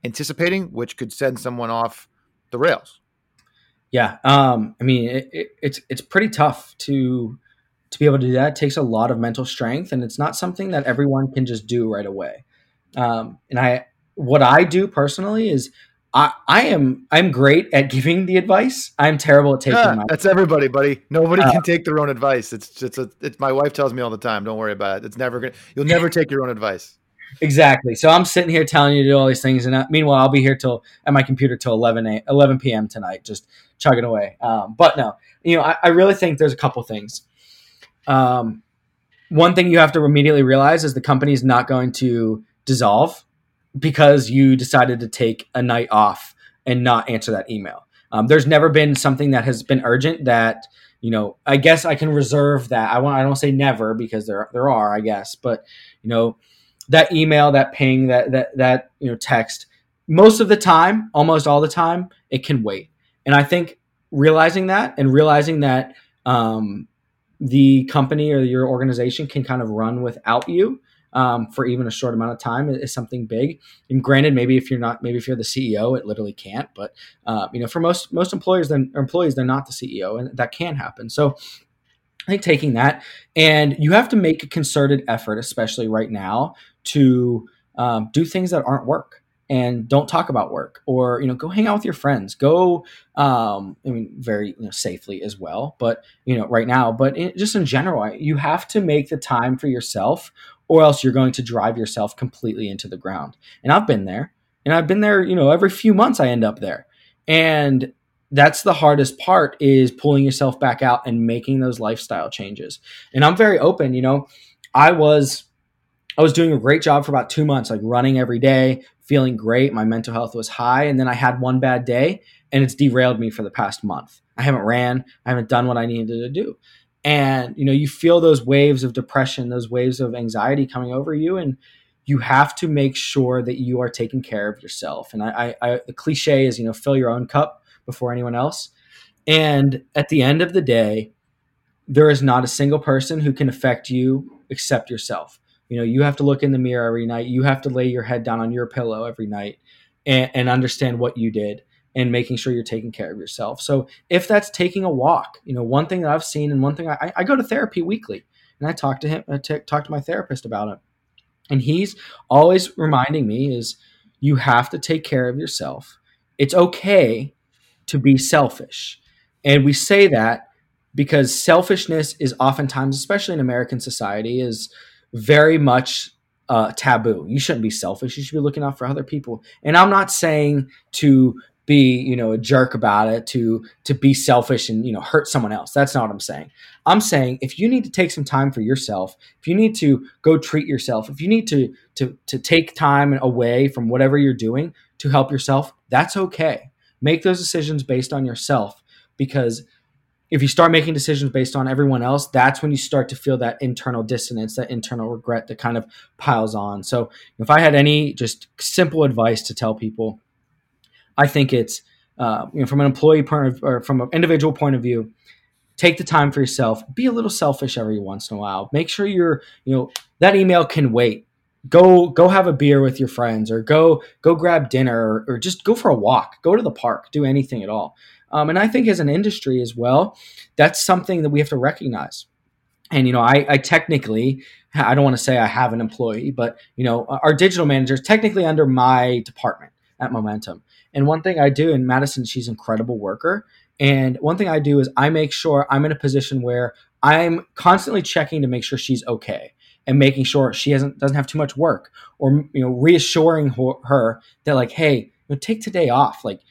Speaker 2: anticipating, which could send someone off the rails.
Speaker 3: Yeah, um, I mean, it, it, it's it's pretty tough to to be able to do that. It takes a lot of mental strength, and it's not something that everyone can just do right away. Um, and I, what I do personally is I, I am I'm great at giving the advice. I'm terrible at taking.
Speaker 2: Yeah,
Speaker 3: my
Speaker 2: that's everybody, buddy. Nobody uh, can take their own advice. It's it's a, it's my wife tells me all the time. Don't worry about it. It's never gonna. You'll never take your own advice.
Speaker 3: Exactly. So I'm sitting here telling you to do all these things, and uh, meanwhile, I'll be here till at my computer till 11 a, 11 p.m. tonight, just chugging away. Um, but no, you know, I, I, really think there's a couple things. Um, one thing you have to immediately realize is the company is not going to dissolve because you decided to take a night off and not answer that email. Um, there's never been something that has been urgent that you know. I guess I can reserve that. I want. I don't say never because there there are. I guess, but you know, that email, that ping, that that that you know text. Most of the time, almost all the time, it can wait. And I think realizing that and realizing that um, the company or your organization can kind of run without you um, for even a short amount of time is, something big. And granted, maybe if you're not, maybe if you're the CEO, it literally can't. But uh, you know, for most most employers, then employees, they're not the CEO, and that can happen. So I think taking that, and you have to make a concerted effort, especially right now, to um, do things that aren't work and don't talk about work or you know go hang out with your friends go um i mean very you know, safely as well but you know right now but in, just in general you have to make the time for yourself or else you're going to drive yourself completely into the ground and i've been there and i've been there you know every few months i end up there and that's the hardest part is pulling yourself back out and making those lifestyle changes and i'm very open you know i was I was doing a great job for about two months, like running every day, feeling great. My mental health was high. And then I had one bad day and it's derailed me for the past month. I haven't ran, I haven't done what I needed to do. And, you know, you feel those waves of depression, those waves of anxiety coming over you. And you have to make sure that you are taking care of yourself. And I, I, I the cliche is, you know, fill your own cup before anyone else. And at the end of the day, there is not a single person who can affect you except yourself. You know, you have to look in the mirror every night. You have to lay your head down on your pillow every night and, and understand what you did and making sure you're taking care of yourself. So if that's taking a walk, you know, one thing that I've seen and one thing I, I go to therapy weekly and I talk to him, I t- talk to my therapist about it. And he's always reminding me is you have to take care of yourself. It's okay to be selfish. And we say that because selfishness is oftentimes, especially in American society, is very much uh, taboo. You shouldn't be selfish. You should be looking out for other people. And I'm not saying to be, you know, a jerk about it, to to be selfish and you know hurt someone else. That's not what I'm saying. I'm saying if you need to take some time for yourself, if you need to go treat yourself, if you need to to to take time away from whatever you're doing to help yourself, that's okay. Make those decisions based on yourself because if you start making decisions based on everyone else, that's when you start to feel that internal dissonance, that internal regret that kind of piles on. So, if I had any just simple advice to tell people, I think it's uh, you know from an employee point of, or from an individual point of view, take the time for yourself. Be a little selfish every once in a while. Make sure you're you know that email can wait. Go go have a beer with your friends, or go go grab dinner, or, or just go for a walk. Go to the park. Do anything at all um, and I think as an industry as well, that's something that we have to recognize. And you know, I, I technically, I don't want to say I have an employee, but you know, our digital manager is technically under my department at Momentum. And one thing I do, and Madison, she's an incredible worker. And one thing I do is I make sure I'm in a position where I'm constantly checking to make sure she's okay and making sure she hasn't doesn't have too much work or you know reassuring her, her that like hey you know, take today off. Like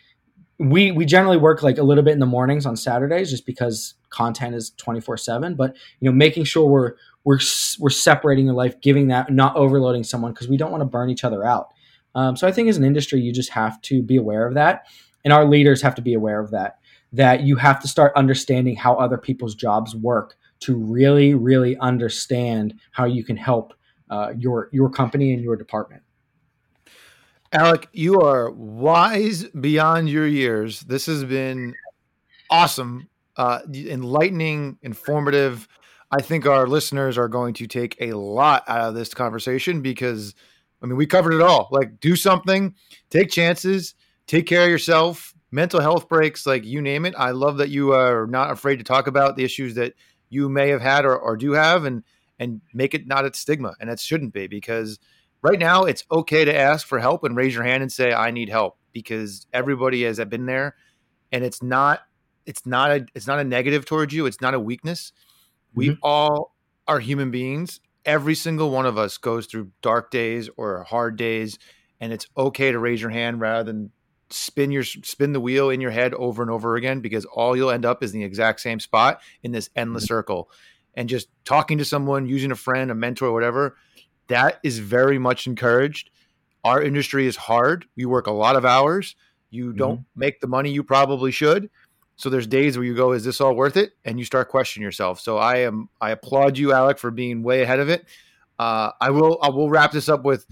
Speaker 3: we we generally work like a little bit in the mornings on Saturdays just because content is 24/7 but you know making sure we're we're we're separating your life giving that not overloading someone because we don't want to burn each other out um, so I think as an industry you just have to be aware of that and our leaders have to be aware of that that you have to start understanding how other people's jobs work to really really understand how you can help uh, your your company and your department
Speaker 2: Alec, you are wise beyond your years. This has been awesome, uh, enlightening, informative. I think our listeners are going to take a lot out of this conversation because, I mean, we covered it all. Like, do something, take chances, take care of yourself, mental health breaks, like you name it. I love that you are not afraid to talk about the issues that you may have had or, or do have and and make it not a stigma. And it shouldn't be because right now it's okay to ask for help and raise your hand and say, I need help because everybody has been there and it's not it's not a it's not a negative towards you. It's not a weakness. We mm-hmm. all are human beings. Every single one of us goes through dark days or hard days, and it's okay to raise your hand rather than spin your spin the wheel in your head over and over again because all you'll end up is in the exact same spot in this endless mm-hmm. circle. And just talking to someone using a friend a mentor whatever that is very much encouraged. Our industry is hard. We work a lot of hours. You don't mm-hmm. make the money you probably should so there's days where you go is this all worth it and you start questioning yourself so i am i applaud you alec for being way ahead of it uh, i will i will wrap this up with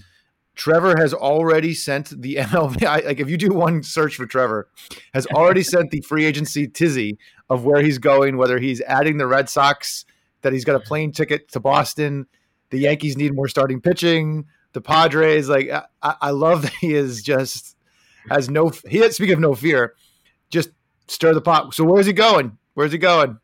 Speaker 2: Trevor has already sent the MLB. I, like if you do one search for Trevor, has already sent the free agency tizzy of where he's going, whether he's adding the Red Sox, that he's got a plane ticket to Boston, the Yankees need more starting pitching, the Padres. Like I, I love that he is just has no. He speaking of no fear, just stir the pot. So where's he going? Where's he going?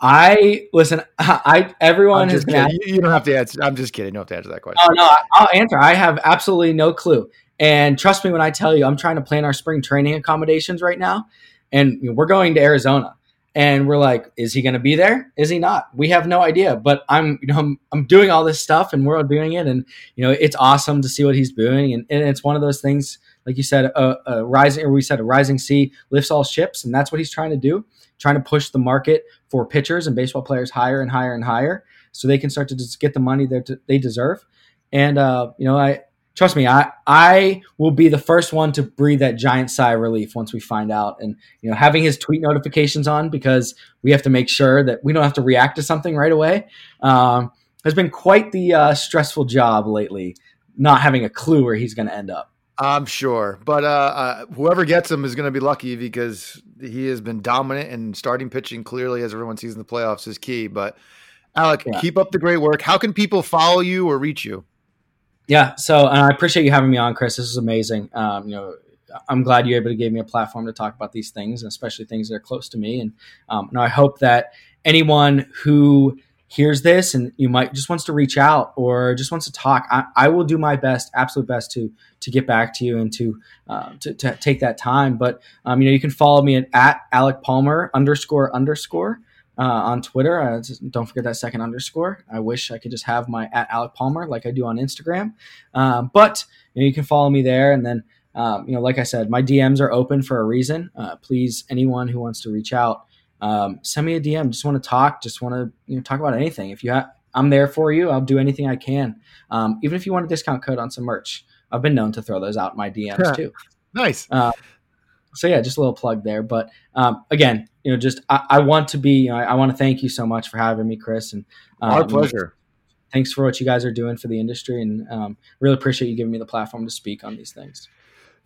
Speaker 3: I listen. I everyone has.
Speaker 2: You, you, don't have to answer. I'm just kidding. You don't have to answer that question.
Speaker 3: Oh no, I'll answer. I have absolutely no clue. And trust me when I tell you, I'm trying to plan our spring training accommodations right now, and we're going to Arizona. And we're like, is he going to be there? Is he not? We have no idea. But I'm, you know, I'm, I'm doing all this stuff, and we're all doing it, and you know, it's awesome to see what he's doing, and, and it's one of those things, like you said, a, a rising, or we said, a rising sea lifts all ships, and that's what he's trying to do trying to push the market for pitchers and baseball players higher and higher and higher so they can start to just get the money that they deserve. And, uh, you know, I trust me, I, I will be the first one to breathe that giant sigh of relief once we find out. And, you know, having his tweet notifications on because we have to make sure that we don't have to react to something right away um, has been quite the uh, stressful job lately, not having a clue where he's going to end up.
Speaker 2: I'm sure, but uh, uh, whoever gets him is going to be lucky because he has been dominant and starting pitching clearly, as everyone sees in the playoffs, is key. But Alec, yeah. keep up the great work. How can people follow you or reach you?
Speaker 3: Yeah, so I appreciate you having me on, Chris. This is amazing. Um, you know, I'm glad you're able to give me a platform to talk about these things, and especially things that are close to me. And um, I hope that anyone who hears this and you might just wants to reach out or just wants to talk, I, I will do my best, absolute best to to get back to you and to uh, to, to, take that time. But um, you know, you can follow me at, at Alec Palmer underscore underscore. Uh, on Twitter. Uh, don't forget that second underscore. I wish I could just have my at Alec Palmer like I do on Instagram. Um, but you, know, you, can follow me there. And then, um, you know, like I said, my DMs are open for a reason. Uh, please, anyone who wants to reach out, um, send me a DM. Just want to talk. Just want to you know talk about anything. If you have, I'm there for you. I'll do anything I can. Um, even if you want a discount code on some merch, I've been known to throw those out in my DMs too.
Speaker 2: nice. Uh,
Speaker 3: so yeah, just a little plug there. But um, again, you know, just I, I want to be. You know, I, I, want to thank you so much for having me, Chris. And
Speaker 2: um, our pleasure.
Speaker 3: Thanks for what you guys are doing for the industry, and um, really appreciate you giving me the platform to speak on these things.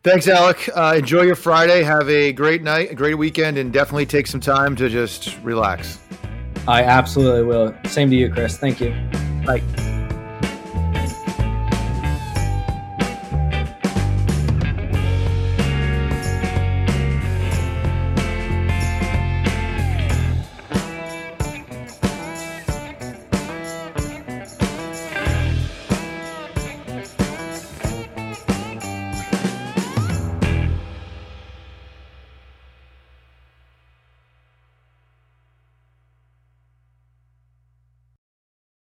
Speaker 2: Thanks, Alec. Uh, enjoy your Friday. Have a great night, a great weekend, and definitely take some time to just relax.
Speaker 3: I absolutely will. Same to you, Chris. Thank you.
Speaker 2: Bye.